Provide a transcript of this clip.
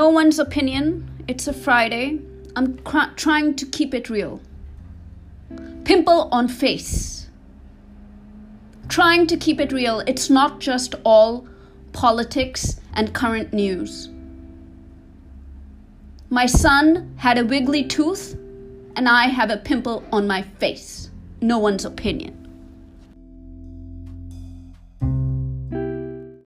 No one's opinion. It's a Friday. I'm cr- trying to keep it real. Pimple on face. Trying to keep it real. It's not just all politics and current news. My son had a wiggly tooth, and I have a pimple on my face. No one's opinion.